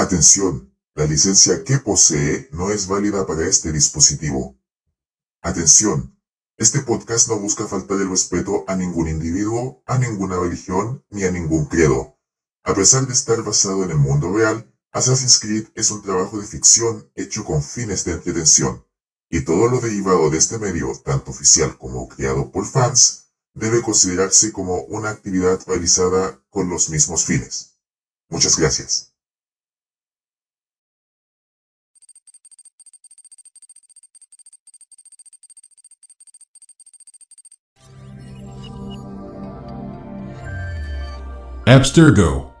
Atención, la licencia que posee no es válida para este dispositivo. Atención, este podcast no busca faltar el respeto a ningún individuo, a ninguna religión ni a ningún credo. A pesar de estar basado en el mundo real, Assassin's Creed es un trabajo de ficción hecho con fines de entretención, y todo lo derivado de este medio, tanto oficial como creado por fans, debe considerarse como una actividad realizada con los mismos fines. Muchas gracias. Abstergo.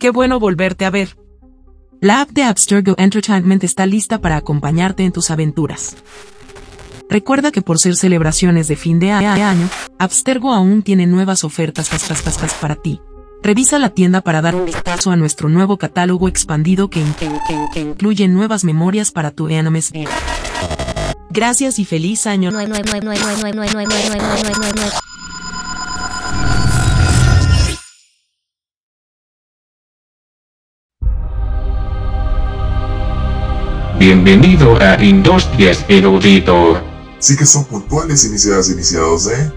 Qué bueno volverte a ver. La app de Abstergo Entertainment está lista para acompañarte en tus aventuras. Recuerda que por ser celebraciones de fin de año, Abstergo aún tiene nuevas ofertas para ti. Revisa la tienda para dar un vistazo a nuestro nuevo catálogo expandido que, incluye nuevas memorias para tu Animes Gracias y feliz año. Bienvenido a Industrias Erudito. Sí que son puntuales iniciadas iniciados, ¿eh?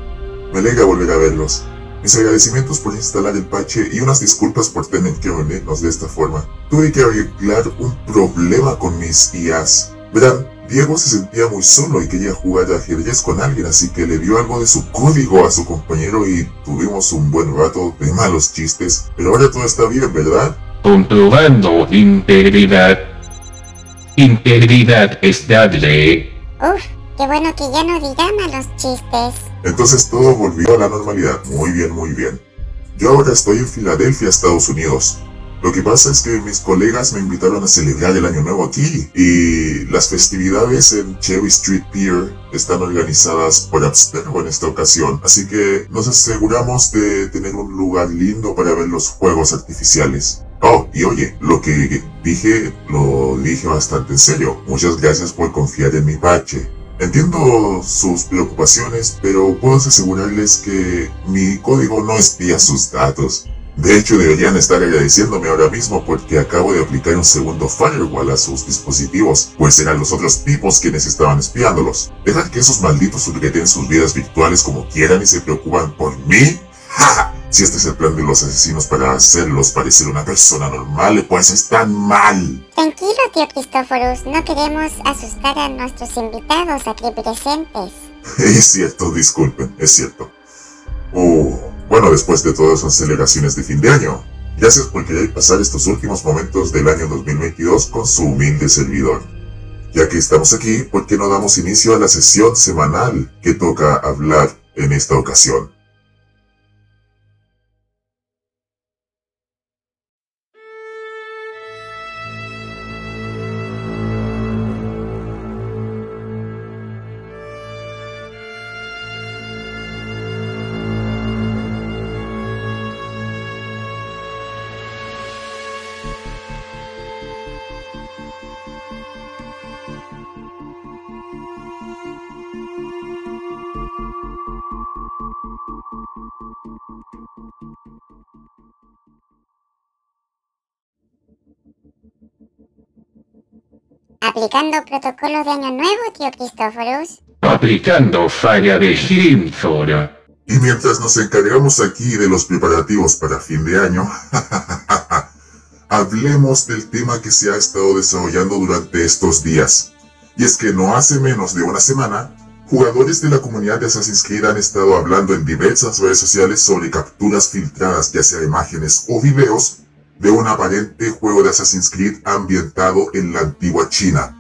Me alegra volver a verlos. Mis agradecimientos por instalar el parche y unas disculpas por tener que reunirnos de esta forma. Tuve que arreglar un problema con mis IAs. Verán, Diego se sentía muy solo y quería jugar ajedrez con alguien, así que le dio algo de su código a su compañero y tuvimos un buen rato de malos chistes. Pero ahora todo está bien, ¿verdad? Comprobando integridad. Integridad estable. Uf, qué bueno que ya no digan malos chistes. Entonces todo volvió a la normalidad. Muy bien, muy bien. Yo ahora estoy en Filadelfia, Estados Unidos. Lo que pasa es que mis colegas me invitaron a celebrar el Año Nuevo aquí y las festividades en Cherry Street Pier están organizadas por Abstergo en esta ocasión, así que nos aseguramos de tener un lugar lindo para ver los juegos artificiales. Oh, y oye, lo que dije lo dije bastante en serio. Muchas gracias por confiar en mi parche. Entiendo sus preocupaciones, pero puedo asegurarles que mi código no espía sus datos. De hecho, deberían estar agradeciéndome ahora mismo porque acabo de aplicar un segundo firewall a sus dispositivos, pues eran los otros tipos quienes estaban espiándolos. ¿Dejar que esos malditos surqueten sus vidas virtuales como quieran y se preocupan por mí? ¡Ja! Si este es el plan de los asesinos para hacerlos parecer una persona normal, pues están mal. Tranquilo, tío Cristóforos, no queremos asustar a nuestros invitados aquí presentes. Es cierto, disculpen, es cierto. Oh, bueno, después de todas las celebraciones de fin de año, gracias por querer pasar estos últimos momentos del año 2022 con su humilde servidor. Ya que estamos aquí, ¿por qué no damos inicio a la sesión semanal que toca hablar en esta ocasión? ¿Aplicando protocolo de año nuevo, tío Cristóforos? Aplicando falla de Shinfora. Y mientras nos encargamos aquí de los preparativos para fin de año, hablemos del tema que se ha estado desarrollando durante estos días. Y es que no hace menos de una semana, jugadores de la comunidad de Assassin's Creed han estado hablando en diversas redes sociales sobre capturas filtradas, ya sea de imágenes o videos, de un aparente juego de Assassin's Creed ambientado en la antigua China.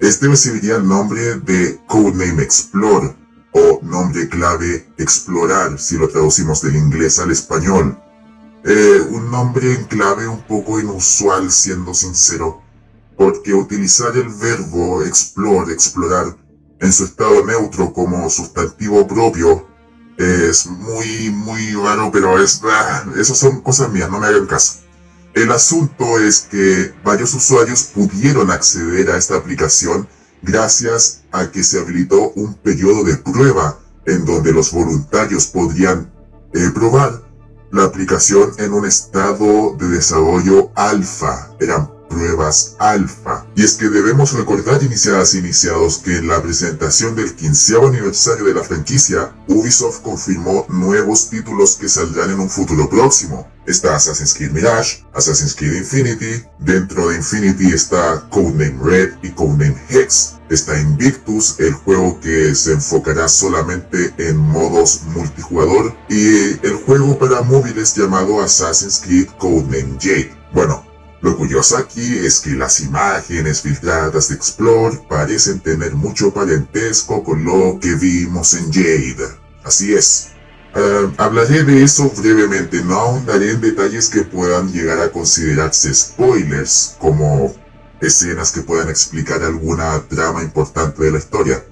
Este recibiría el nombre de Codename Explore o nombre clave Explorar si lo traducimos del inglés al español. Eh, un nombre en clave un poco inusual siendo sincero, porque utilizar el verbo explore, explorar, en su estado neutro como sustantivo propio es muy, muy raro, pero es, ah, esas son cosas mías, no me hagan caso. El asunto es que varios usuarios pudieron acceder a esta aplicación gracias a que se habilitó un periodo de prueba en donde los voluntarios podrían eh, probar la aplicación en un estado de desarrollo alfa. Pruebas alfa. Y es que debemos recordar, iniciadas iniciados, que en la presentación del 15 aniversario de la franquicia, Ubisoft confirmó nuevos títulos que saldrán en un futuro próximo. Está Assassin's Creed Mirage, Assassin's Creed Infinity, dentro de Infinity está Codename Red y Codename Hex. Está Invictus, el juego que se enfocará solamente en modos multijugador, y el juego para móviles llamado Assassin's Creed Codename Jade. Bueno, lo curioso aquí es que las imágenes filtradas de Explore parecen tener mucho parentesco con lo que vimos en Jade. Así es. Eh, hablaré de eso brevemente, no ahondaré en detalles que puedan llegar a considerarse spoilers, como escenas que puedan explicar alguna trama importante de la historia.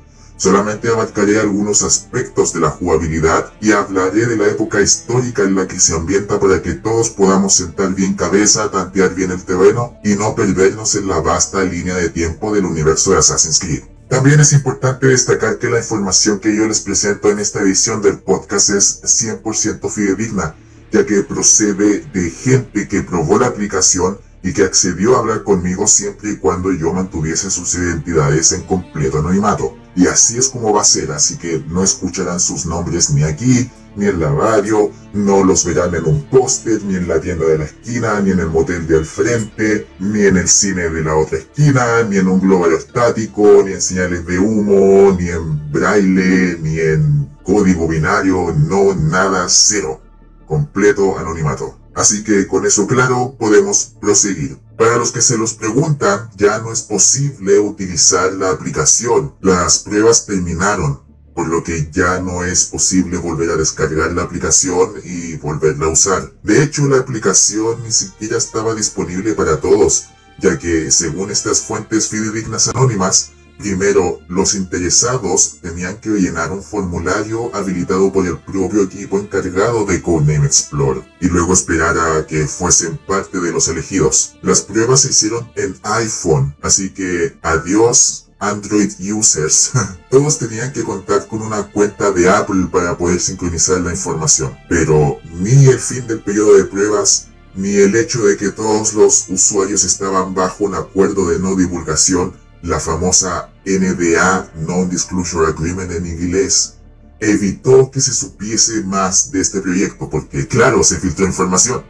Solamente abarcaré algunos aspectos de la jugabilidad y hablaré de la época histórica en la que se ambienta para que todos podamos sentar bien cabeza, tantear bien el terreno y no perdernos en la vasta línea de tiempo del universo de Assassin's Creed. También es importante destacar que la información que yo les presento en esta edición del podcast es 100% fidedigna, ya que procede de gente que probó la aplicación y que accedió a hablar conmigo siempre y cuando yo mantuviese sus identidades en completo anonimato. Y así es como va a ser, así que no escucharán sus nombres ni aquí, ni en la radio, no los verán en un póster, ni en la tienda de la esquina, ni en el motel de al frente, ni en el cine de la otra esquina, ni en un globo aerostático, ni en señales de humo, ni en braille, ni en código binario, no, nada, cero. Completo anonimato. Así que con eso claro podemos proseguir. Para los que se los preguntan, ya no es posible utilizar la aplicación. Las pruebas terminaron, por lo que ya no es posible volver a descargar la aplicación y volverla a usar. De hecho, la aplicación ni siquiera estaba disponible para todos, ya que según estas fuentes fidedignas anónimas, Primero, los interesados tenían que llenar un formulario habilitado por el propio equipo encargado de Codename Explorer y luego esperar a que fuesen parte de los elegidos. Las pruebas se hicieron en iPhone, así que adiós Android users. Todos tenían que contar con una cuenta de Apple para poder sincronizar la información. Pero ni el fin del periodo de pruebas ni el hecho de que todos los usuarios estaban bajo un acuerdo de no divulgación la famosa NDA, Non-Disclosure Agreement en inglés, evitó que se supiese más de este proyecto porque, claro, se filtró información.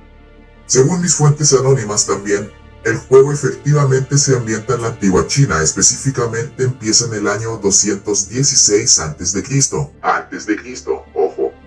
Según mis fuentes anónimas también, el juego efectivamente se ambienta en la antigua China, específicamente empieza en el año 216 a.C. Antes de Cristo.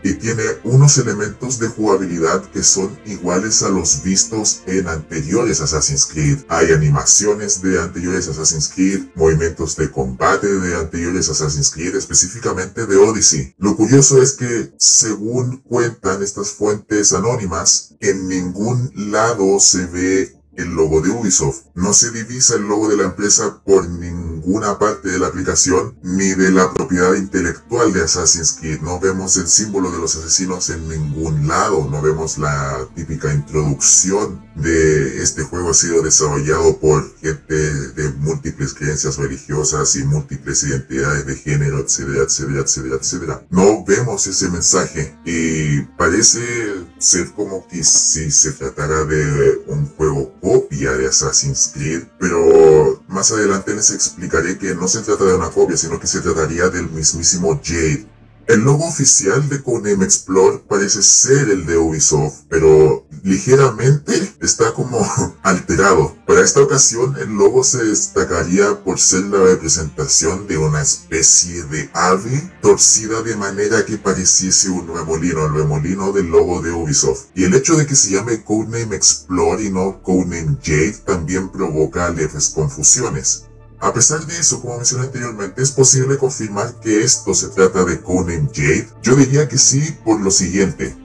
Y tiene unos elementos de jugabilidad que son iguales a los vistos en anteriores Assassin's Creed. Hay animaciones de anteriores Assassin's Creed, movimientos de combate de anteriores Assassin's Creed, específicamente de Odyssey. Lo curioso es que, según cuentan estas fuentes anónimas, en ningún lado se ve el logo de Ubisoft. No se divisa el logo de la empresa por ninguna parte de la aplicación ni de la propiedad intelectual de Assassin's Creed. No vemos el símbolo de los asesinos en ningún lado. No vemos la típica introducción de este juego ha sido desarrollado por gente de múltiples creencias religiosas y múltiples identidades de género, etcétera, etcétera, etcétera, etcétera. No vemos ese mensaje y parece ser como que si se tratara de un juego copia de Assassin's Creed, pero más adelante les explicaré que no se trata de una copia, sino que se trataría del mismísimo Jade. El logo oficial de Codename Explore parece ser el de Ubisoft, pero ligeramente está como alterado. Para esta ocasión el logo se destacaría por ser la representación de una especie de ave torcida de manera que pareciese un remolino, el remolino del logo de Ubisoft. Y el hecho de que se llame Codename Explore y no Codename Jade también provoca leves confusiones. A pesar de eso, como mencioné anteriormente, ¿es posible confirmar que esto se trata de Conan Jade? Yo diría que sí por lo siguiente.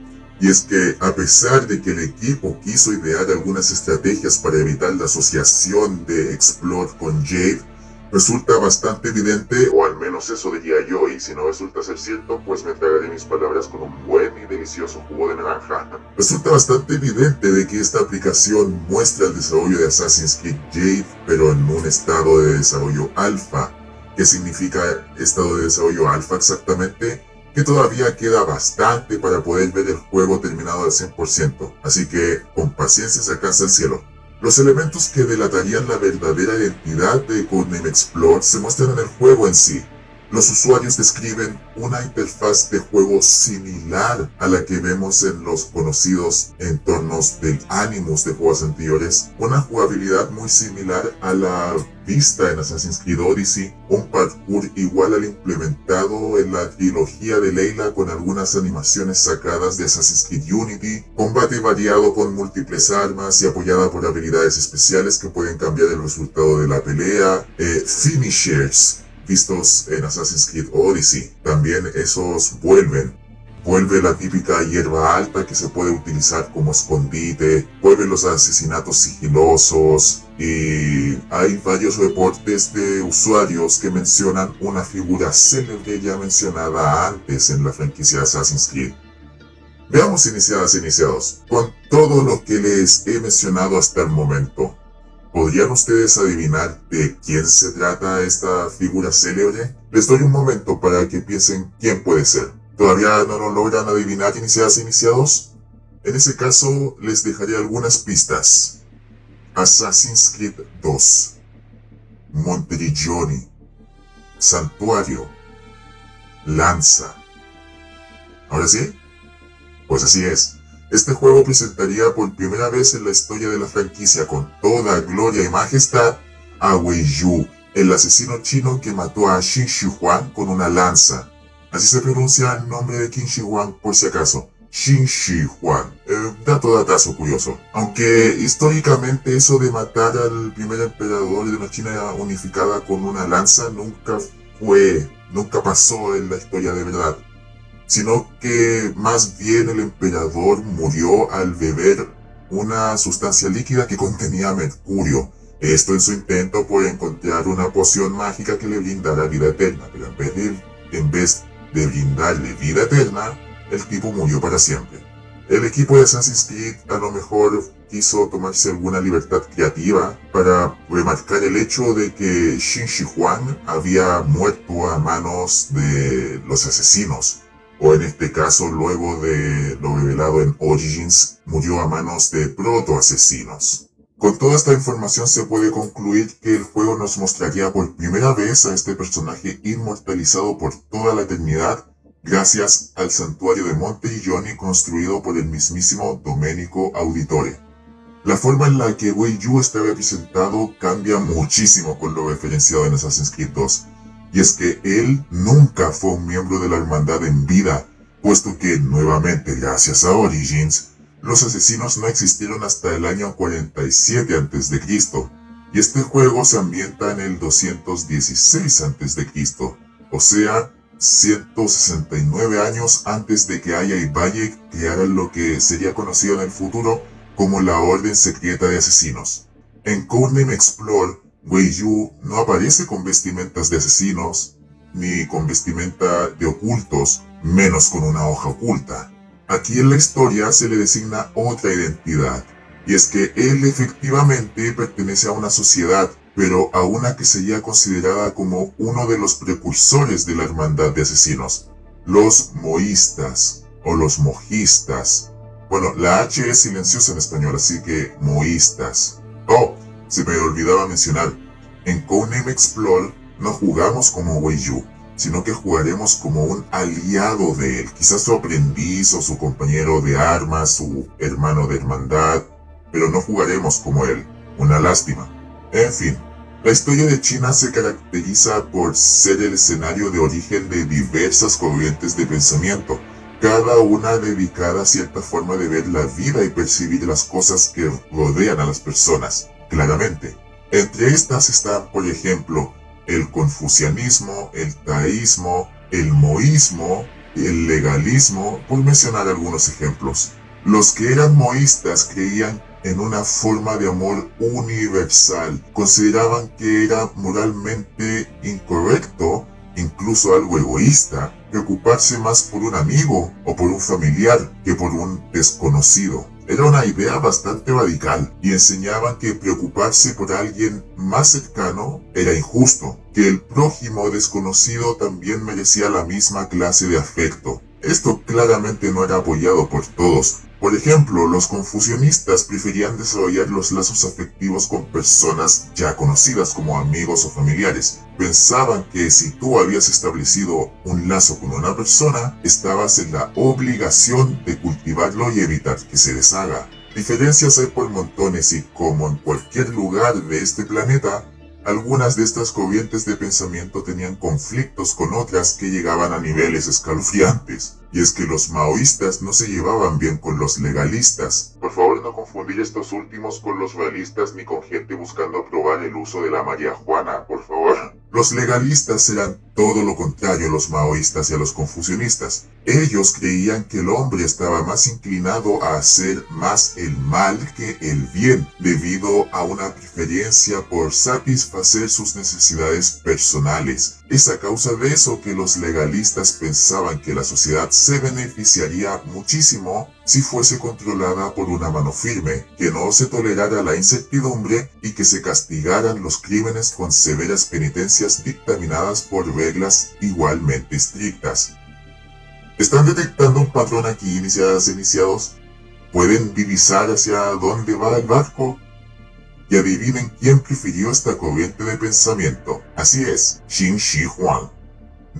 Y es que a pesar de que el equipo quiso idear algunas estrategias para evitar la asociación de Explore con Jade, resulta bastante evidente, o al menos eso diría yo, y si no resulta ser cierto, pues me tragaré mis palabras con un buen y delicioso jugo de naranja. Resulta bastante evidente de que esta aplicación muestra el desarrollo de Assassin's Creed Jade, pero en un estado de desarrollo alfa. ¿Qué significa estado de desarrollo alfa exactamente? que todavía queda bastante para poder ver el juego terminado al 100%, así que con paciencia se alcanza el cielo. Los elementos que delatarían la verdadera identidad de Codename Explore se muestran en el juego en sí, los usuarios describen una interfaz de juego similar a la que vemos en los conocidos entornos del Animus de juegos anteriores, una jugabilidad muy similar a la vista en Assassin's Creed Odyssey, un parkour igual al implementado en la trilogía de Leila con algunas animaciones sacadas de Assassin's Creed Unity, combate variado con múltiples armas y apoyada por habilidades especiales que pueden cambiar el resultado de la pelea, eh, finishers vistos en Assassin's Creed Odyssey. También esos vuelven. Vuelve la típica hierba alta que se puede utilizar como escondite, vuelven los asesinatos sigilosos y hay varios reportes de usuarios que mencionan una figura célebre ya mencionada antes en la franquicia Assassin's Creed. Veamos iniciadas iniciados, con todo lo que les he mencionado hasta el momento, ¿Podrían ustedes adivinar de quién se trata esta figura célebre? Les doy un momento para que piensen quién puede ser. ¿Todavía no lo logran adivinar iniciadas e iniciados? En ese caso, les dejaré algunas pistas. Assassin's Creed 2 Monterigioni Santuario Lanza ¿Ahora sí? Pues así es. Este juego presentaría por primera vez en la historia de la franquicia con toda gloria y majestad a Wei Yu, el asesino chino que mató a Xin Shi Huang con una lanza. Así se pronuncia el nombre de Qin Shi Huang por si acaso. Xin Shi Huang. Eh, dato curioso. Aunque históricamente eso de matar al primer emperador de una China unificada con una lanza nunca fue, nunca pasó en la historia de verdad sino que más bien el emperador murió al beber una sustancia líquida que contenía mercurio. Esto en su intento por encontrar una poción mágica que le brindara vida eterna, pero en vez de, brindarle vida eterna, el tipo murió para siempre. El equipo de Assassin's Creed a lo mejor quiso tomarse alguna libertad creativa para remarcar el hecho de que Xin Shi Huang había muerto a manos de los asesinos o en este caso luego de lo revelado en Origins, murió a manos de proto-asesinos. Con toda esta información se puede concluir que el juego nos mostraría por primera vez a este personaje inmortalizado por toda la eternidad gracias al santuario de Monte construido por el mismísimo Domenico Auditore. La forma en la que Wei Yu está representado cambia muchísimo con lo referenciado en Assassin's Creed 2 y es que él nunca fue un miembro de la hermandad en vida, puesto que, nuevamente gracias a Origins, los asesinos no existieron hasta el año 47 a.C., y este juego se ambienta en el 216 a.C., o sea, 169 años antes de que Aya y Valle crearan lo que sería conocido en el futuro como la Orden Secreta de Asesinos. En Codename Explore, Wei Yu no aparece con vestimentas de asesinos, ni con vestimenta de ocultos, menos con una hoja oculta. Aquí en la historia se le designa otra identidad, y es que él efectivamente pertenece a una sociedad, pero a una que sería considerada como uno de los precursores de la hermandad de asesinos, los moístas o los mojistas. Bueno, la H es silenciosa en español, así que moístas. Oh, se me olvidaba mencionar, en Codename Explore no jugamos como Wei Yu, sino que jugaremos como un aliado de él, quizás su aprendiz o su compañero de armas, su hermano de hermandad, pero no jugaremos como él, una lástima. En fin, la historia de China se caracteriza por ser el escenario de origen de diversas corrientes de pensamiento, cada una dedicada a cierta forma de ver la vida y percibir las cosas que rodean a las personas claramente. Entre estas están, por ejemplo, el confucianismo, el taísmo, el moísmo, el legalismo, por mencionar algunos ejemplos. Los que eran moístas creían en una forma de amor universal, consideraban que era moralmente incorrecto, incluso algo egoísta, preocuparse más por un amigo o por un familiar que por un desconocido. Era una idea bastante radical y enseñaban que preocuparse por alguien más cercano era injusto, que el prójimo desconocido también merecía la misma clase de afecto. Esto claramente no era apoyado por todos, por ejemplo, los confusionistas preferían desarrollar los lazos afectivos con personas ya conocidas como amigos o familiares. Pensaban que si tú habías establecido un lazo con una persona, estabas en la obligación de cultivarlo y evitar que se deshaga. Diferencias hay por montones y como en cualquier lugar de este planeta, algunas de estas corrientes de pensamiento tenían conflictos con otras que llegaban a niveles escalofriantes. Y es que los maoístas no se llevaban bien con los legalistas. Por favor no confundir estos últimos con los realistas ni con gente buscando aprobar el uso de la María Juana, por favor. Los legalistas eran todo lo contrario a los maoístas y a los confusionistas. Ellos creían que el hombre estaba más inclinado a hacer más el mal que el bien, debido a una preferencia por satisfacer sus necesidades personales. Es a causa de eso que los legalistas pensaban que la sociedad se beneficiaría muchísimo si fuese controlada por una mano firme, que no se tolerara la incertidumbre y que se castigaran los crímenes con severas penitencias dictaminadas por reglas igualmente estrictas. ¿Están detectando un patrón aquí, iniciadas e iniciados? ¿Pueden divisar hacia dónde va el barco? Y adivinen quién prefirió esta corriente de pensamiento. Así es, Xin Shi Huang.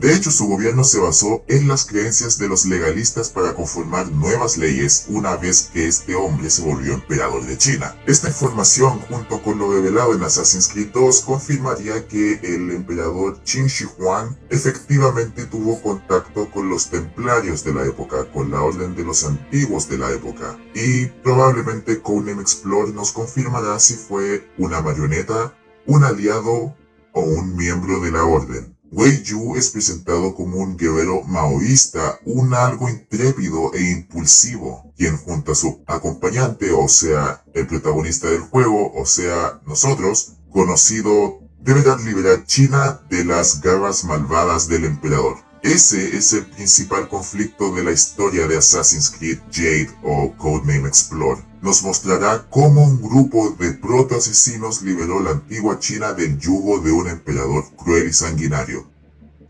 De hecho, su gobierno se basó en las creencias de los legalistas para conformar nuevas leyes una vez que este hombre se volvió emperador de China. Esta información, junto con lo revelado en Assassin's Creed 2, confirmaría que el emperador Qin Shi Huang efectivamente tuvo contacto con los templarios de la época, con la orden de los antiguos de la época. Y probablemente Codename Explore nos confirmará si fue una marioneta, un aliado o un miembro de la orden. Wei Yu es presentado como un guerrero maoísta, un algo intrépido e impulsivo, quien junto a su acompañante, o sea, el protagonista del juego, o sea, nosotros, conocido, deberán liberar China de las garras malvadas del emperador. Ese es el principal conflicto de la historia de Assassin's Creed Jade o Codename Explore. Nos mostrará cómo un grupo de proto-asesinos liberó la antigua China del yugo de un emperador cruel y sanguinario.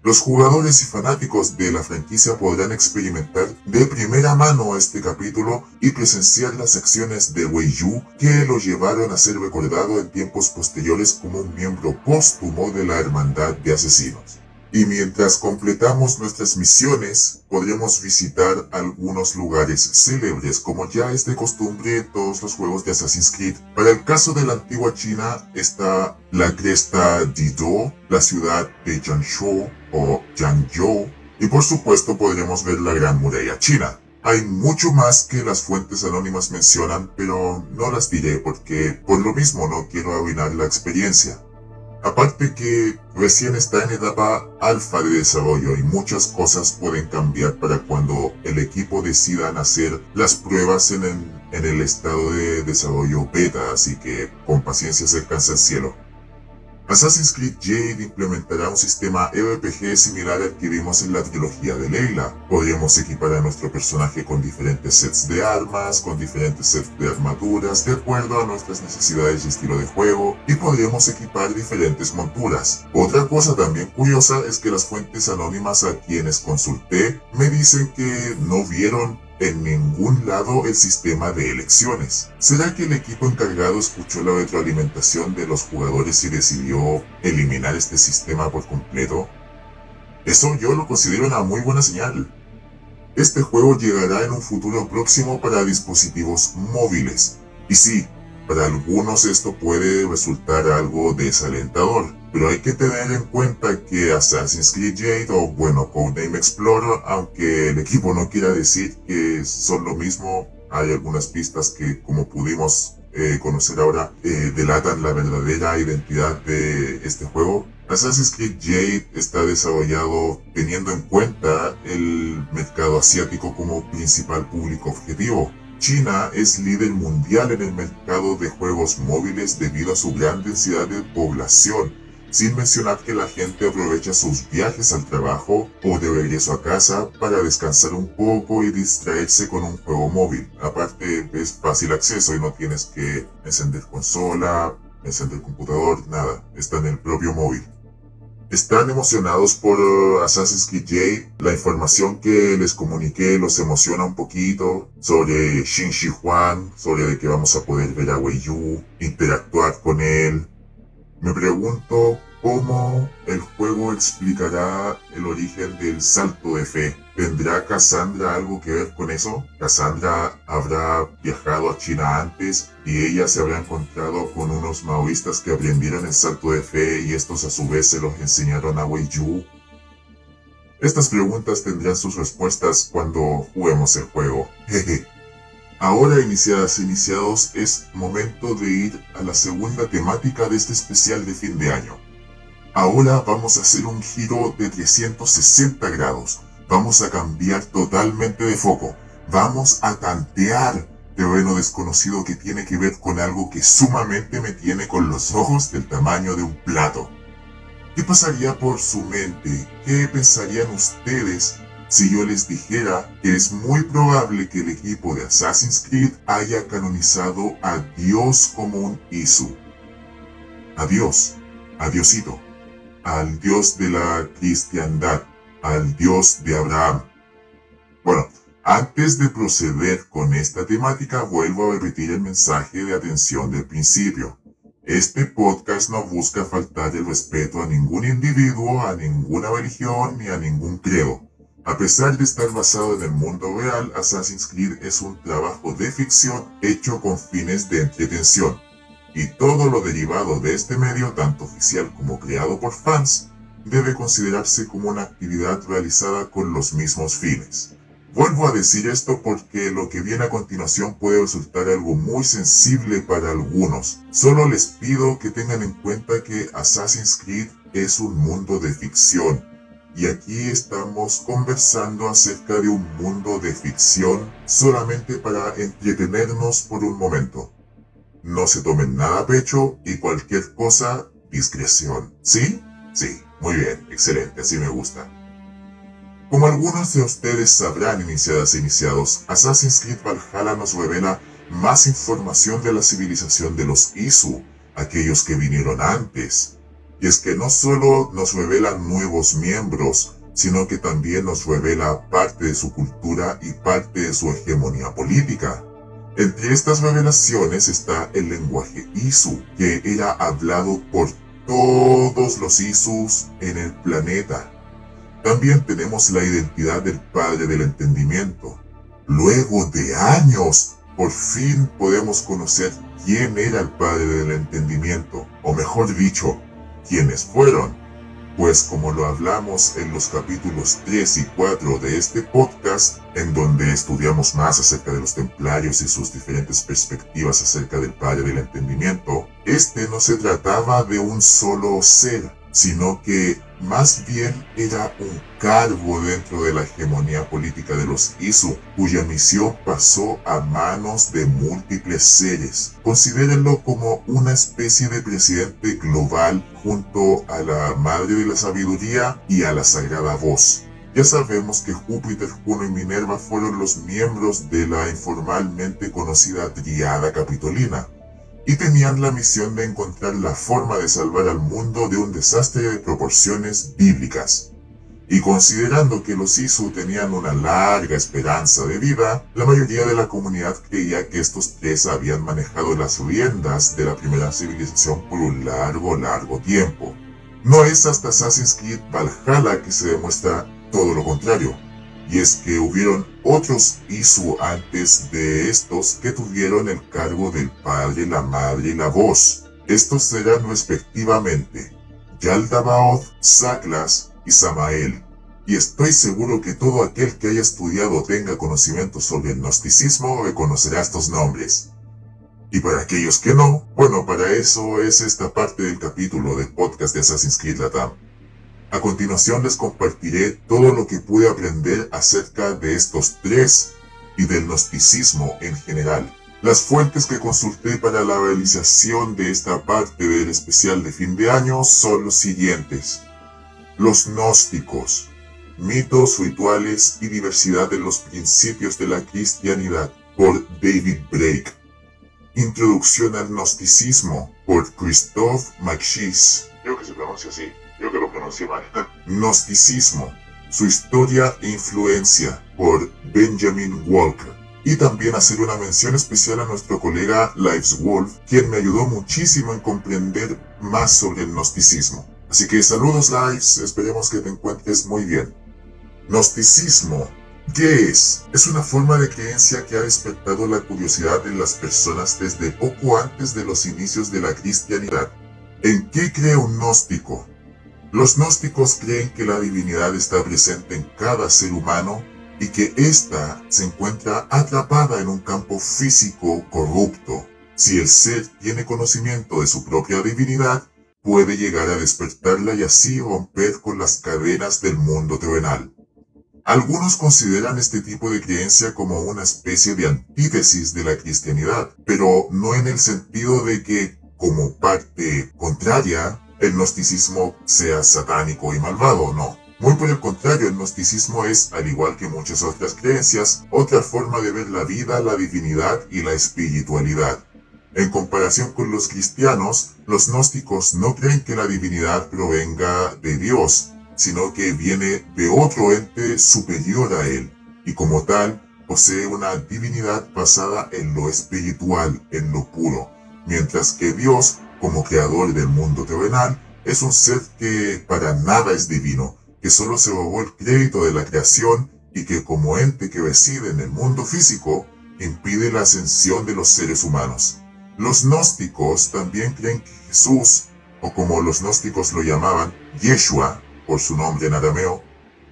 Los jugadores y fanáticos de la franquicia podrán experimentar de primera mano este capítulo y presenciar las acciones de Wei Yu que lo llevaron a ser recordado en tiempos posteriores como un miembro póstumo de la Hermandad de Asesinos. Y mientras completamos nuestras misiones, podremos visitar algunos lugares célebres, como ya es de costumbre en todos los juegos de Assassin's Creed. Para el caso de la antigua China está la cresta Dido, la ciudad de Jiangzhou o Jiangzhou, y por supuesto podremos ver la Gran Muralla China. Hay mucho más que las fuentes anónimas mencionan, pero no las diré porque por lo mismo no quiero arruinar la experiencia. Aparte que recién está en etapa alfa de desarrollo y muchas cosas pueden cambiar para cuando el equipo decida hacer las pruebas en el, en el estado de desarrollo beta, así que con paciencia se alcanza el cielo. Assassin's Creed Jade implementará un sistema RPG similar al que vimos en la trilogía de Leila. Podremos equipar a nuestro personaje con diferentes sets de armas, con diferentes sets de armaduras, de acuerdo a nuestras necesidades y estilo de juego, y podremos equipar diferentes monturas. Otra cosa también curiosa es que las fuentes anónimas a quienes consulté me dicen que no vieron en ningún lado el sistema de elecciones. ¿Será que el equipo encargado escuchó la retroalimentación de los jugadores y decidió eliminar este sistema por completo? Eso yo lo considero una muy buena señal. Este juego llegará en un futuro próximo para dispositivos móviles. Y sí, para algunos esto puede resultar algo desalentador, pero hay que tener en cuenta que Assassin's Creed Jade o bueno Codename Explorer, aunque el equipo no quiera decir que son lo mismo, hay algunas pistas que como pudimos eh, conocer ahora eh, delatan la verdadera identidad de este juego. Assassin's Creed Jade está desarrollado teniendo en cuenta el mercado asiático como principal público objetivo. China es líder mundial en el mercado de juegos móviles debido a su gran densidad de población sin mencionar que la gente aprovecha sus viajes al trabajo o de regreso a casa para descansar un poco y distraerse con un juego móvil. Aparte es fácil acceso y no tienes que encender consola, encender computador, nada, está en el propio móvil. Están emocionados por uh, Assassin's Creed Jade. La información que les comuniqué los emociona un poquito sobre Shin Shi Huang, sobre de que vamos a poder ver a Wei Yu, interactuar con él. Me pregunto cómo el juego explicará el origen del salto de fe. ¿Tendrá Cassandra algo que ver con eso? ¿Cassandra habrá viajado a China antes y ella se habrá encontrado con unos maoístas que aprendieron el salto de fe y estos a su vez se los enseñaron a Wei Yu? Estas preguntas tendrán sus respuestas cuando juguemos el juego. Jeje. Ahora, iniciadas iniciados, es momento de ir a la segunda temática de este especial de fin de año. Ahora vamos a hacer un giro de 360 grados. Vamos a cambiar totalmente de foco. Vamos a tantear terreno desconocido que tiene que ver con algo que sumamente me tiene con los ojos del tamaño de un plato. ¿Qué pasaría por su mente? ¿Qué pensarían ustedes si yo les dijera que es muy probable que el equipo de Assassin's Creed haya canonizado a Dios como un Isu? A Dios, a Diosito, al Dios de la cristiandad, al Dios de Abraham. Bueno, antes de proceder con esta temática, vuelvo a repetir el mensaje de atención del principio. Este podcast no busca faltar el respeto a ningún individuo, a ninguna religión ni a ningún credo. A pesar de estar basado en el mundo real, Assassin's Creed es un trabajo de ficción hecho con fines de entretención. Y todo lo derivado de este medio, tanto oficial como creado por fans, debe considerarse como una actividad realizada con los mismos fines. Vuelvo a decir esto porque lo que viene a continuación puede resultar algo muy sensible para algunos. Solo les pido que tengan en cuenta que Assassin's Creed es un mundo de ficción. Y aquí estamos conversando acerca de un mundo de ficción solamente para entretenernos por un momento. No se tomen nada a pecho y cualquier cosa, discreción. ¿Sí? Sí, muy bien, excelente, así me gusta. Como algunos de ustedes sabrán, iniciadas e iniciados, Assassin's Creed Valhalla nos revela más información de la civilización de los Isu, aquellos que vinieron antes. Y es que no solo nos revelan nuevos miembros, sino que también nos revela parte de su cultura y parte de su hegemonía política. Entre estas revelaciones está el lenguaje Isu, que era hablado por todos los Isus en el planeta también tenemos la identidad del Padre del Entendimiento. Luego de años, por fin podemos conocer quién era el Padre del Entendimiento, o mejor dicho, quiénes fueron. Pues como lo hablamos en los capítulos 3 y 4 de este podcast, en donde estudiamos más acerca de los templarios y sus diferentes perspectivas acerca del Padre del Entendimiento, este no se trataba de un solo ser, sino que más bien era un cargo dentro de la hegemonía política de los Isu, cuya misión pasó a manos de múltiples seres. Considérenlo como una especie de presidente global junto a la Madre de la Sabiduría y a la Sagrada Voz. Ya sabemos que Júpiter, Juno y Minerva fueron los miembros de la informalmente conocida Triada Capitolina, y tenían la misión de encontrar la forma de salvar al mundo de un desastre de proporciones bíblicas. Y considerando que los Isu tenían una larga esperanza de vida, la mayoría de la comunidad creía que estos tres habían manejado las riendas de la primera civilización por un largo, largo tiempo. No es hasta Assassin's Creed Valhalla que se demuestra todo lo contrario y es que hubieron otros Isu antes de estos que tuvieron el cargo del padre, la madre y la voz. Estos eran respectivamente Yaldabaoth, Saklas y Samael. Y estoy seguro que todo aquel que haya estudiado o tenga conocimiento sobre el gnosticismo reconocerá estos nombres. Y para aquellos que no, bueno, para eso es esta parte del capítulo del podcast de Assassin's Creed Latam. A continuación les compartiré todo lo que pude aprender acerca de estos tres y del gnosticismo en general. Las fuentes que consulté para la realización de esta parte del especial de fin de año son los siguientes. Los gnósticos, mitos, rituales y diversidad de los principios de la cristianidad, por David Brake. Introducción al gnosticismo, por Christoph McShees. Creo que se pronuncia así, mal. Gnosticismo, su historia e influencia, por Benjamin Walker y también hacer una mención especial a nuestro colega Lives Wolf, quien me ayudó muchísimo en comprender más sobre el gnosticismo. Así que saludos Lives, esperemos que te encuentres muy bien. Gnosticismo. ¿Qué es? Es una forma de creencia que ha despertado la curiosidad en las personas desde poco antes de los inicios de la cristianidad. ¿En qué cree un gnóstico? Los gnósticos creen que la divinidad está presente en cada ser humano y que ésta se encuentra atrapada en un campo físico corrupto. Si el ser tiene conocimiento de su propia divinidad, puede llegar a despertarla y así romper con las cadenas del mundo terrenal. Algunos consideran este tipo de creencia como una especie de antítesis de la cristianidad, pero no en el sentido de que, como parte contraria, el gnosticismo sea satánico y malvado, no. Muy por el contrario, el gnosticismo es, al igual que muchas otras creencias, otra forma de ver la vida, la divinidad y la espiritualidad. En comparación con los cristianos, los gnósticos no creen que la divinidad provenga de Dios, sino que viene de otro ente superior a él, y como tal, posee una divinidad basada en lo espiritual, en lo puro, mientras que Dios, como creador del mundo terrenal, es un ser que para nada es divino, que solo se robó el crédito de la creación y que como ente que reside en el mundo físico, impide la ascensión de los seres humanos. Los gnósticos también creen que Jesús, o como los gnósticos lo llamaban, Yeshua, por su nombre en arameo,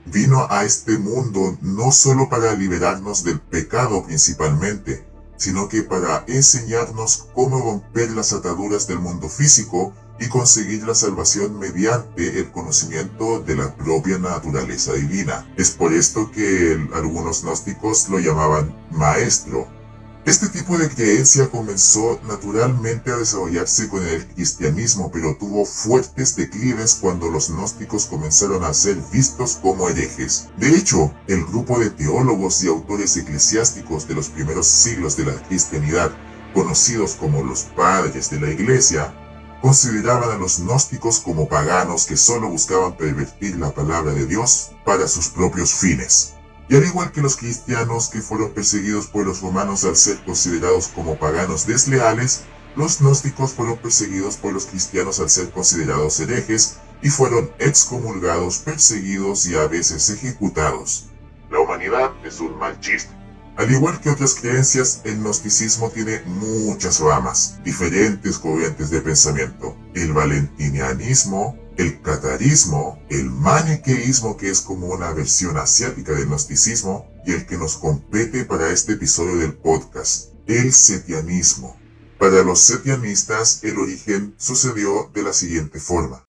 vino a este mundo no solo para liberarnos del pecado principalmente, sino que para enseñarnos cómo romper las ataduras del mundo físico y conseguir la salvación mediante el conocimiento de la propia naturaleza divina. Es por esto que algunos gnósticos lo llamaban maestro. Este tipo de creencia comenzó naturalmente a desarrollarse con el cristianismo, pero tuvo fuertes declives cuando los gnósticos comenzaron a ser vistos como herejes. De hecho, el grupo de teólogos y autores eclesiásticos de los primeros siglos de la cristianidad, conocidos como los padres de la iglesia, consideraban a los gnósticos como paganos que solo buscaban pervertir la palabra de Dios para sus propios fines. Y al igual que los cristianos que fueron perseguidos por los romanos al ser considerados como paganos desleales, los gnósticos fueron perseguidos por los cristianos al ser considerados herejes y fueron excomulgados, perseguidos y a veces ejecutados. La humanidad es un mal chiste. Al igual que otras creencias, el gnosticismo tiene muchas ramas, diferentes corrientes de pensamiento. El valentinianismo, el catarismo, el maniqueísmo que es como una versión asiática del gnosticismo y el que nos compete para este episodio del podcast, el setianismo. Para los setianistas el origen sucedió de la siguiente forma.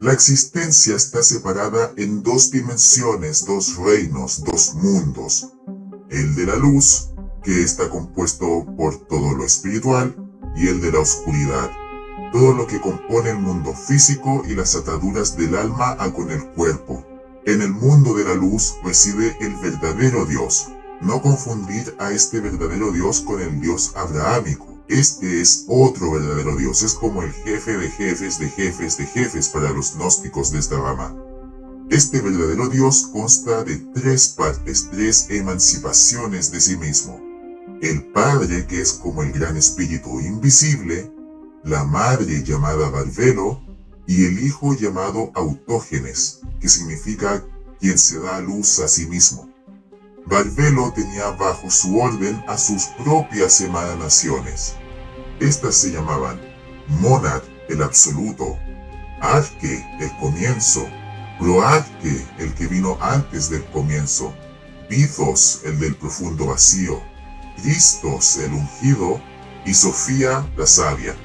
La existencia está separada en dos dimensiones, dos reinos, dos mundos el de la luz, que está compuesto por todo lo espiritual, y el de la oscuridad, todo lo que compone el mundo físico y las ataduras del alma a con el cuerpo. En el mundo de la luz reside el verdadero Dios. No confundir a este verdadero Dios con el Dios abrahámico. Este es otro verdadero Dios, es como el jefe de jefes de jefes de jefes para los gnósticos de esta rama. Este verdadero Dios consta de tres partes, tres emancipaciones de sí mismo. El Padre, que es como el gran espíritu invisible, la Madre llamada Valvelo y el Hijo llamado Autógenes, que significa quien se da a luz a sí mismo. Valvelo tenía bajo su orden a sus propias emanaciones. Estas se llamaban Monad, el absoluto, Arque, el comienzo, Proarque, el que vino antes del comienzo, Pithos, el del profundo vacío, Cristos, el ungido, y Sofía, la sabia.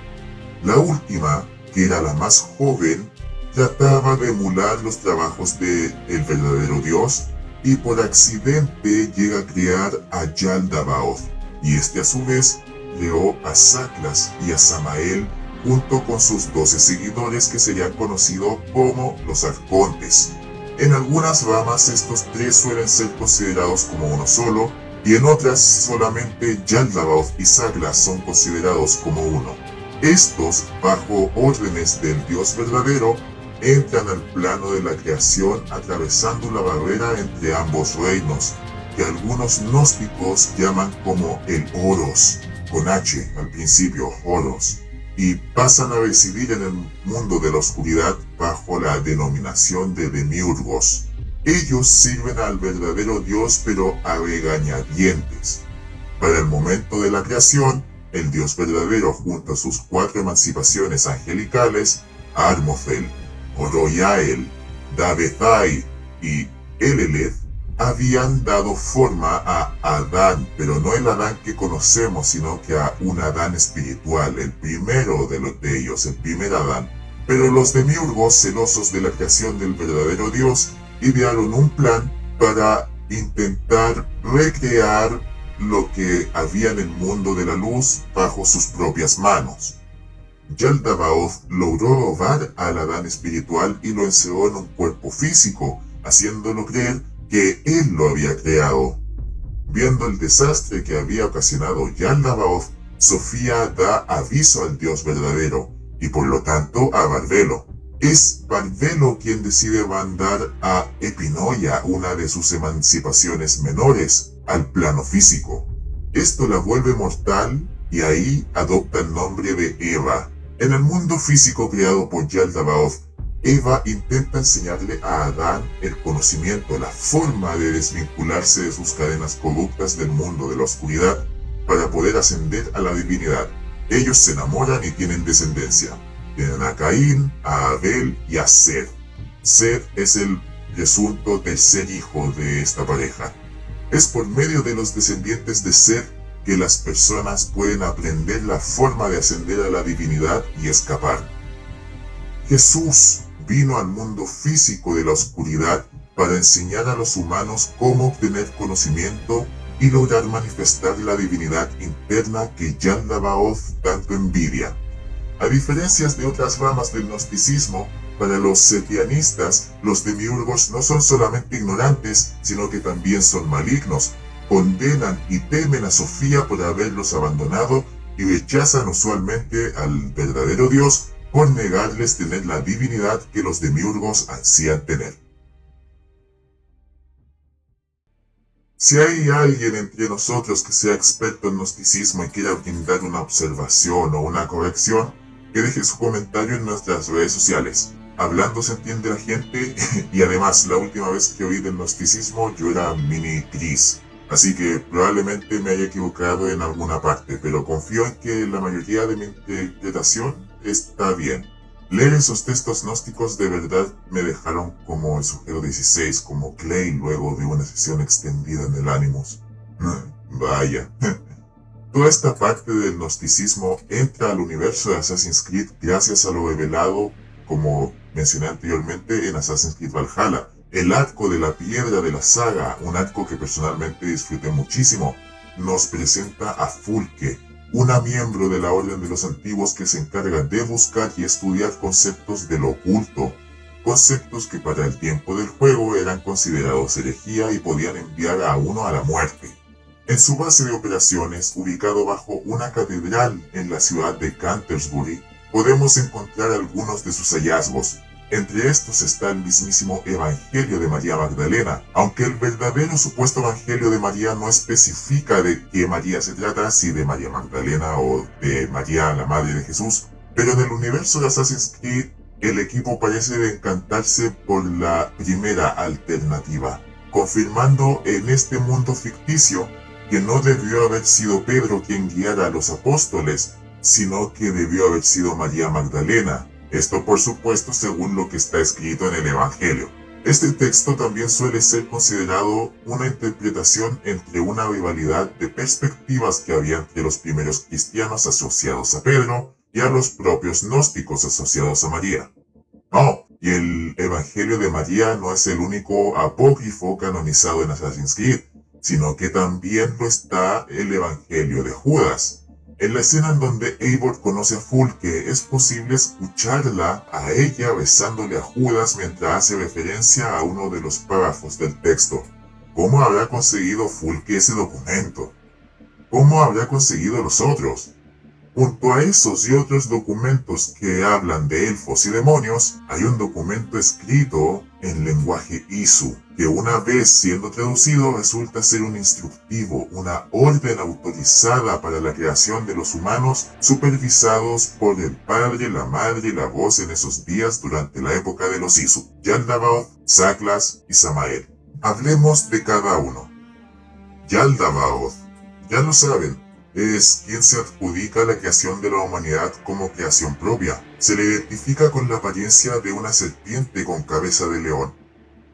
La última, que era la más joven, trataba de emular los trabajos de el verdadero Dios y por accidente llega a crear a Yaldabaoth, y este a su vez creó a Saclas y a Samael junto con sus doce seguidores que serían conocidos como los arcontes. En algunas ramas estos tres suelen ser considerados como uno solo, y en otras solamente Yaldabaoth y Saglas son considerados como uno. Estos, bajo órdenes del Dios verdadero, entran al plano de la creación atravesando la barrera entre ambos reinos, que algunos gnósticos llaman como el Oros, con H al principio, Oros, y pasan a residir en el mundo de la oscuridad bajo la denominación de demiurgos. Ellos sirven al verdadero Dios pero a regañadientes. Para el momento de la creación, el Dios verdadero junto a sus cuatro emancipaciones angelicales, Armofel, Oroyael, Dabethai y Eleleth, habían dado forma a Adán, pero no el Adán que conocemos, sino que a un Adán espiritual, el primero de, los de ellos, el primer Adán. Pero los demiurgos, celosos de la creación del verdadero Dios, idearon un plan para intentar recrear lo que había en el mundo de la luz bajo sus propias manos. Yaldabaoth logró robar al Adán espiritual y lo encerró en un cuerpo físico, haciéndolo creer que él lo había creado. Viendo el desastre que había ocasionado Yaldabaoth, Sofía da aviso al Dios verdadero, y por lo tanto a Barbelo. Es Barbelo quien decide mandar a Epinoia, una de sus emancipaciones menores, al plano físico. Esto la vuelve mortal y ahí adopta el nombre de Eva. En el mundo físico creado por Yaldabaoth, Eva intenta enseñarle a Adán el conocimiento, la forma de desvincularse de sus cadenas corruptas del mundo de la oscuridad para poder ascender a la divinidad. Ellos se enamoran y tienen descendencia. Tienen a Caín, a Abel y a Seth. Seth es el presunto tercer hijo de esta pareja. Es por medio de los descendientes de Seth que las personas pueden aprender la forma de ascender a la divinidad y escapar. Jesús vino al mundo físico de la oscuridad para enseñar a los humanos cómo obtener conocimiento y lograr manifestar la divinidad interna que Yandabaoth tanto envidia. A diferencias de otras ramas del gnosticismo, para los setianistas, los demiurgos no son solamente ignorantes, sino que también son malignos. Condenan y temen a Sofía por haberlos abandonado y rechazan usualmente al verdadero Dios por negarles tener la divinidad que los demiurgos ansían tener. Si hay alguien entre nosotros que sea experto en gnosticismo y quiera brindar una observación o una corrección, que deje su comentario en nuestras redes sociales. Hablando se entiende la gente y además la última vez que oí del gnosticismo yo era mini gris. Así que probablemente me haya equivocado en alguna parte, pero confío en que la mayoría de mi interpretación está bien. Leer esos textos gnósticos de verdad me dejaron como el sujeto 16, como Clay luego de una sesión extendida en el Animus. Vaya. Toda esta parte del gnosticismo entra al universo de Assassin's Creed gracias a lo revelado, como mencioné anteriormente, en Assassin's Creed Valhalla. El arco de la piedra de la saga, un arco que personalmente disfruté muchísimo, nos presenta a Fulke, una miembro de la Orden de los Antiguos que se encarga de buscar y estudiar conceptos de lo oculto, conceptos que para el tiempo del juego eran considerados herejía y podían enviar a uno a la muerte. En su base de operaciones, ubicado bajo una catedral en la ciudad de Canterbury, podemos encontrar algunos de sus hallazgos. Entre estos está el mismísimo Evangelio de María Magdalena, aunque el verdadero supuesto Evangelio de María no especifica de qué María se trata, si de María Magdalena o de María la Madre de Jesús, pero en el universo de Assassin's Creed el equipo parece encantarse por la primera alternativa, confirmando en este mundo ficticio que no debió haber sido Pedro quien guiara a los apóstoles, sino que debió haber sido María Magdalena. Esto por supuesto según lo que está escrito en el Evangelio. Este texto también suele ser considerado una interpretación entre una rivalidad de perspectivas que había entre los primeros cristianos asociados a Pedro y a los propios gnósticos asociados a María. No, y el Evangelio de María no es el único apócrifo canonizado en Assassin's Creed. sino que también lo está el Evangelio de Judas. En la escena en donde Eivor conoce a Fulke, es posible escucharla a ella besándole a Judas mientras hace referencia a uno de los párrafos del texto. ¿Cómo habrá conseguido Fulke ese documento? ¿Cómo habrá conseguido los otros? Junto a esos y otros documentos que hablan de elfos y demonios, hay un documento escrito en lenguaje Isu, que una vez siendo traducido resulta ser un instructivo, una orden autorizada para la creación de los humanos supervisados por el padre, la madre y la voz en esos días durante la época de los Isu, Yaldabaoth, Saklas y Samael. Hablemos de cada uno. Yaldabaoth, ya lo saben, es quien se adjudica la creación de la humanidad como creación propia. Se le identifica con la apariencia de una serpiente con cabeza de león.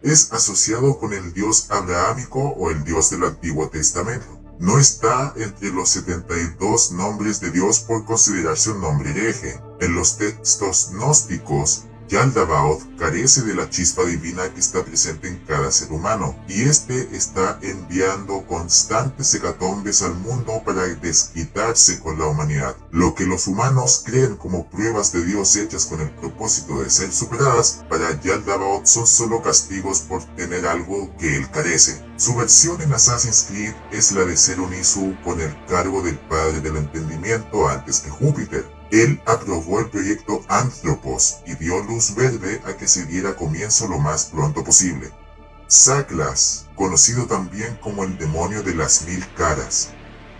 Es asociado con el dios abrahámico o el dios del Antiguo Testamento. No está entre los 72 nombres de Dios por considerarse un nombre hereje. En los textos gnósticos, Yaldabaoth carece de la chispa divina que está presente en cada ser humano, y este está enviando constantes hecatombes al mundo para desquitarse con la humanidad. Lo que los humanos creen como pruebas de Dios hechas con el propósito de ser superadas, para Yaldabaoth son solo castigos por tener algo que él carece. Su versión en Assassin's Creed es la de ser un Isu con el cargo del padre del entendimiento antes que Júpiter. Él aprobó el proyecto Anthropos y dio luz verde a que se diera comienzo lo más pronto posible. Saklas, conocido también como el demonio de las mil caras.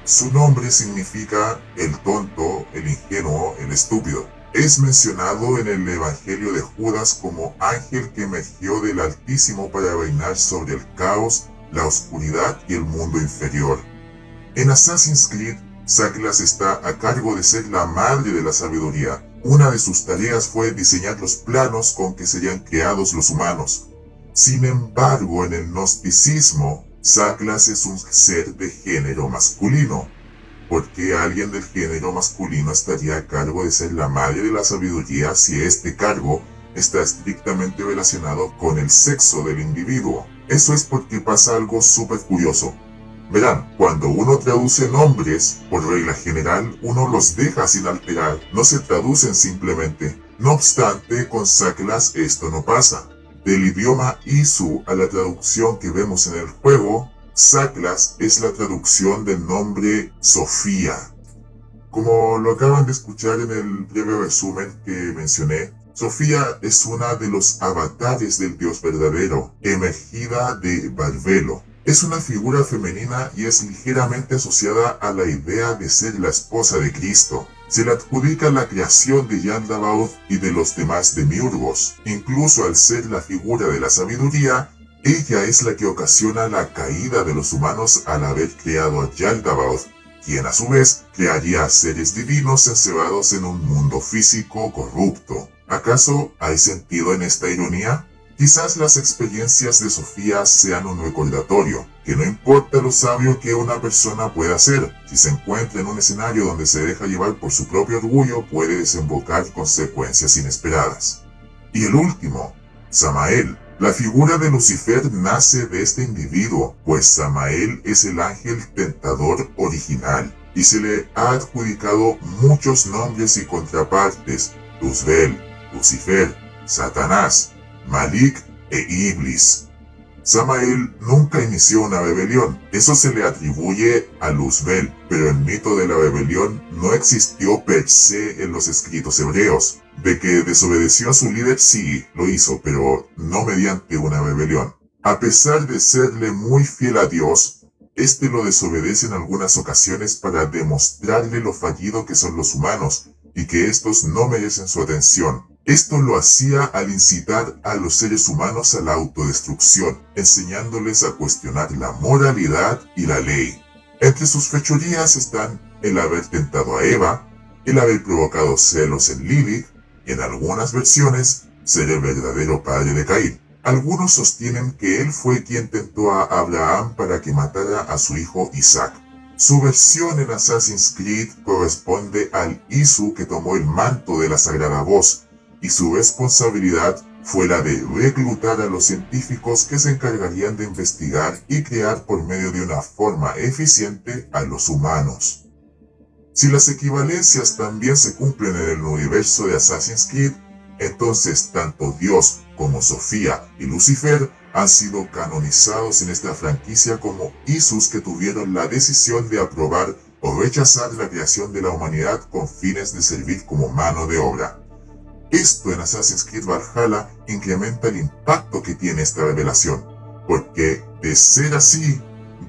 Su nombre significa el tonto, el ingenuo, el estúpido. Es mencionado en el Evangelio de Judas como ángel que emergió del Altísimo para reinar sobre el caos, la oscuridad y el mundo inferior. En Assassin's Creed Saklas está a cargo de ser la madre de la sabiduría. Una de sus tareas fue diseñar los planos con que serían creados los humanos. Sin embargo, en el gnosticismo, Saklas es un ser de género masculino. ¿Por qué alguien del género masculino estaría a cargo de ser la madre de la sabiduría si este cargo está estrictamente relacionado con el sexo del individuo? Eso es porque pasa algo súper curioso. Verán, cuando uno traduce nombres, por regla general, uno los deja sin alterar, no se traducen simplemente. No obstante, con Saklas esto no pasa. Del idioma Isu a la traducción que vemos en el juego, Saklas es la traducción del nombre Sofía. Como lo acaban de escuchar en el breve resumen que mencioné, Sofía es una de los avatares del dios verdadero, emergida de Barbelo, es una figura femenina y es ligeramente asociada a la idea de ser la esposa de Cristo. Se le adjudica la creación de Yandabaoth y de los demás demiurgos. Incluso al ser la figura de la sabiduría, ella es la que ocasiona la caída de los humanos al haber creado a Yandabaoth, quien a su vez crearía seres divinos encerrados en un mundo físico corrupto. ¿Acaso hay sentido en esta ironía? Quizás las experiencias de Sofía sean un recordatorio, que no importa lo sabio que una persona pueda ser, si se encuentra en un escenario donde se deja llevar por su propio orgullo puede desembocar consecuencias inesperadas. Y el último, Samael. La figura de Lucifer nace de este individuo, pues Samael es el ángel tentador original, y se le ha adjudicado muchos nombres y contrapartes, Luzbel, Lucifer, Satanás, Malik e Iblis. Samael nunca inició una rebelión, eso se le atribuye a Luzbel, pero el mito de la rebelión no existió per se en los escritos hebreos. De que desobedeció a su líder sí, lo hizo, pero no mediante una rebelión. A pesar de serle muy fiel a Dios, este lo desobedece en algunas ocasiones para demostrarle lo fallido que son los humanos y que estos no merecen su atención. Esto lo hacía al incitar a los seres humanos a la autodestrucción, enseñándoles a cuestionar la moralidad y la ley. Entre sus fechorías están el haber tentado a Eva, el haber provocado celos en Lilith, y en algunas versiones ser el verdadero padre de Caín. Algunos sostienen que él fue quien tentó a Abraham para que matara a su hijo Isaac. Su versión en Assassin's Creed corresponde al Isu que tomó el manto de la Sagrada Voz y su responsabilidad fue la de reclutar a los científicos que se encargarían de investigar y crear por medio de una forma eficiente a los humanos. Si las equivalencias también se cumplen en el universo de Assassin's Creed, entonces tanto Dios como Sofía y Lucifer han sido canonizados en esta franquicia como Isus que tuvieron la decisión de aprobar o rechazar la creación de la humanidad con fines de servir como mano de obra. Esto en Assassin's Creed Valhalla incrementa el impacto que tiene esta revelación, porque de ser así,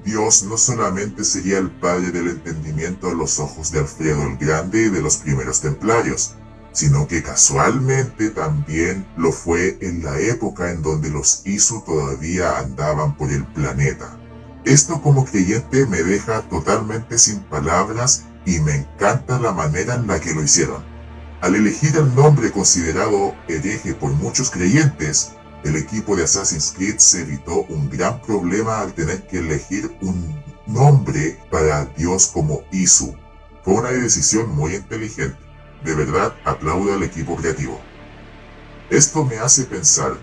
Dios no solamente sería el padre del entendimiento a los ojos de Alfredo el Grande y de los primeros templarios, sino que casualmente también lo fue en la época en donde los Isu todavía andaban por el planeta. Esto como creyente me deja totalmente sin palabras y me encanta la manera en la que lo hicieron. Al elegir el nombre considerado hereje por muchos creyentes, el equipo de Assassin's Creed se evitó un gran problema al tener que elegir un nombre para Dios como Isu. Fue una decisión muy inteligente. De verdad, aplaudo al equipo creativo. Esto me hace pensar,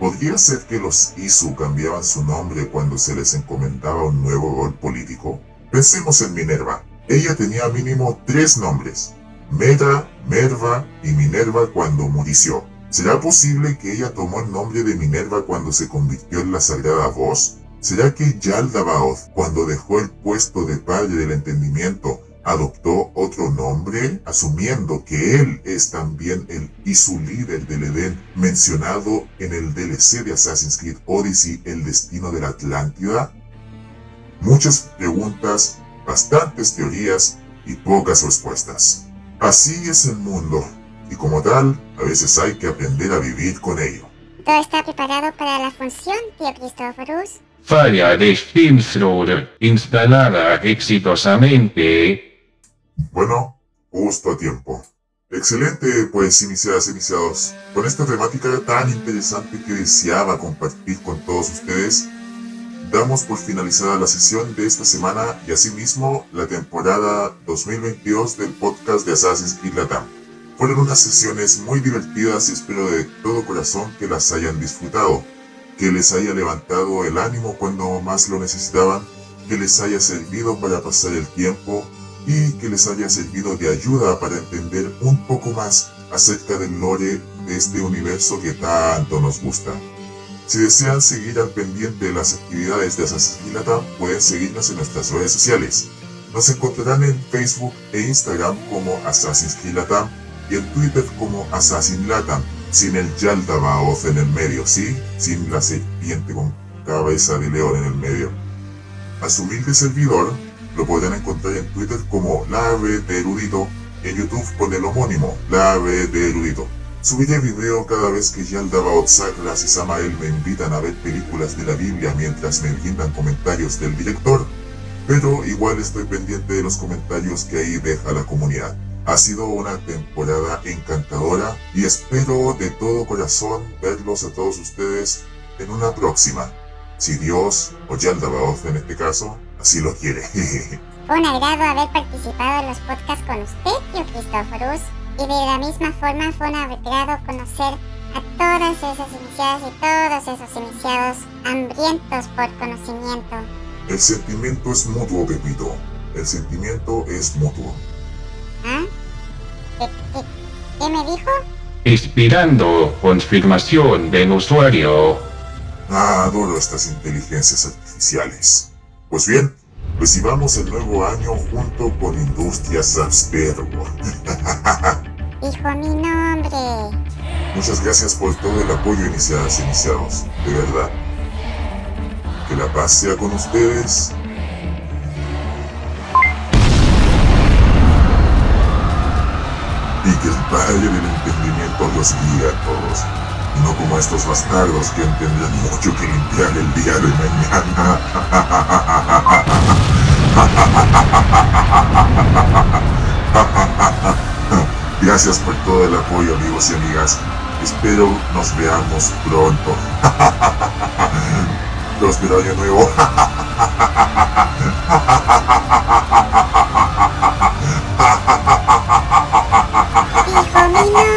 ¿podría ser que los Isu cambiaban su nombre cuando se les encomendaba un nuevo rol político? Pensemos en Minerva. Ella tenía mínimo tres nombres. Mera, Merva y Minerva cuando murió. ¿Será posible que ella tomó el nombre de Minerva cuando se convirtió en la sagrada voz? ¿Será que Yaldabaoth, cuando dejó el puesto de padre del entendimiento, adoptó otro nombre, asumiendo que él es también el Isu líder del Edén mencionado en el DLC de Assassin's Creed Odyssey, El destino de la Atlántida? Muchas preguntas, bastantes teorías y pocas respuestas. Así es el mundo, y como tal, a veces hay que aprender a vivir con ello. ¿Todo está preparado para la función, tío Cristóforos? Falla de Steamthrower instalada exitosamente. Bueno, justo a tiempo. Excelente, pues iniciadas, iniciados. Con esta temática tan interesante que deseaba compartir con todos ustedes, damos por finalizada la sesión de esta semana y asimismo la temporada 2022 del podcast de Assassin's Creed Latam. Fueron unas sesiones muy divertidas y espero de todo corazón que las hayan disfrutado, que les haya levantado el ánimo cuando más lo necesitaban, que les haya servido para pasar el tiempo y que les haya servido de ayuda para entender un poco más acerca del lore de este universo que tanto nos gusta. Si desean seguir al pendiente de las actividades de Latam, pueden seguirnos en nuestras redes sociales. Nos encontrarán en Facebook e Instagram como Assassin's Latam y en Twitter como Assassin Latam, sin el Yaldabaoth en el medio, ¿sí? Sin la serpiente con cabeza de león en el medio. A su humilde servidor lo podrán encontrar en Twitter como La Ave de Erudito en YouTube con el homónimo La Ave de Erudito. Subiré video cada vez que Yaldabaoth Sakras y Samael me invitan a ver películas de la Biblia mientras me brindan comentarios del director, pero igual estoy pendiente de los comentarios que ahí deja la comunidad. Ha sido una temporada encantadora y espero de todo corazón verlos a todos ustedes en una próxima. Si Dios, o Yaldabaoth en este caso, así lo quiere. Fue un agrado haber participado en los podcasts con usted, tío Cristóforos, y de la misma forma fue un agrado conocer a todas esas iniciadas y todos esos iniciados hambrientos por conocimiento. El sentimiento es mutuo, Pepito. El sentimiento es mutuo. ¿Ah? ¿Qué, qué, qué me dijo? Expirando confirmación del usuario. Ah, adoro estas inteligencias artificiales. Pues bien, recibamos el nuevo año junto con Industrias Abstergo. Dijo mi nombre. Muchas gracias por todo el apoyo iniciadas e iniciados, de verdad. Que la paz sea con ustedes. Y que el Padre del Entendimiento los guíe a todos. Y no como estos bastardos que tendrán mucho que limpiar el día de mañana. Gracias por todo el apoyo amigos y amigas. Espero nos veamos pronto. Próspero año nuevo.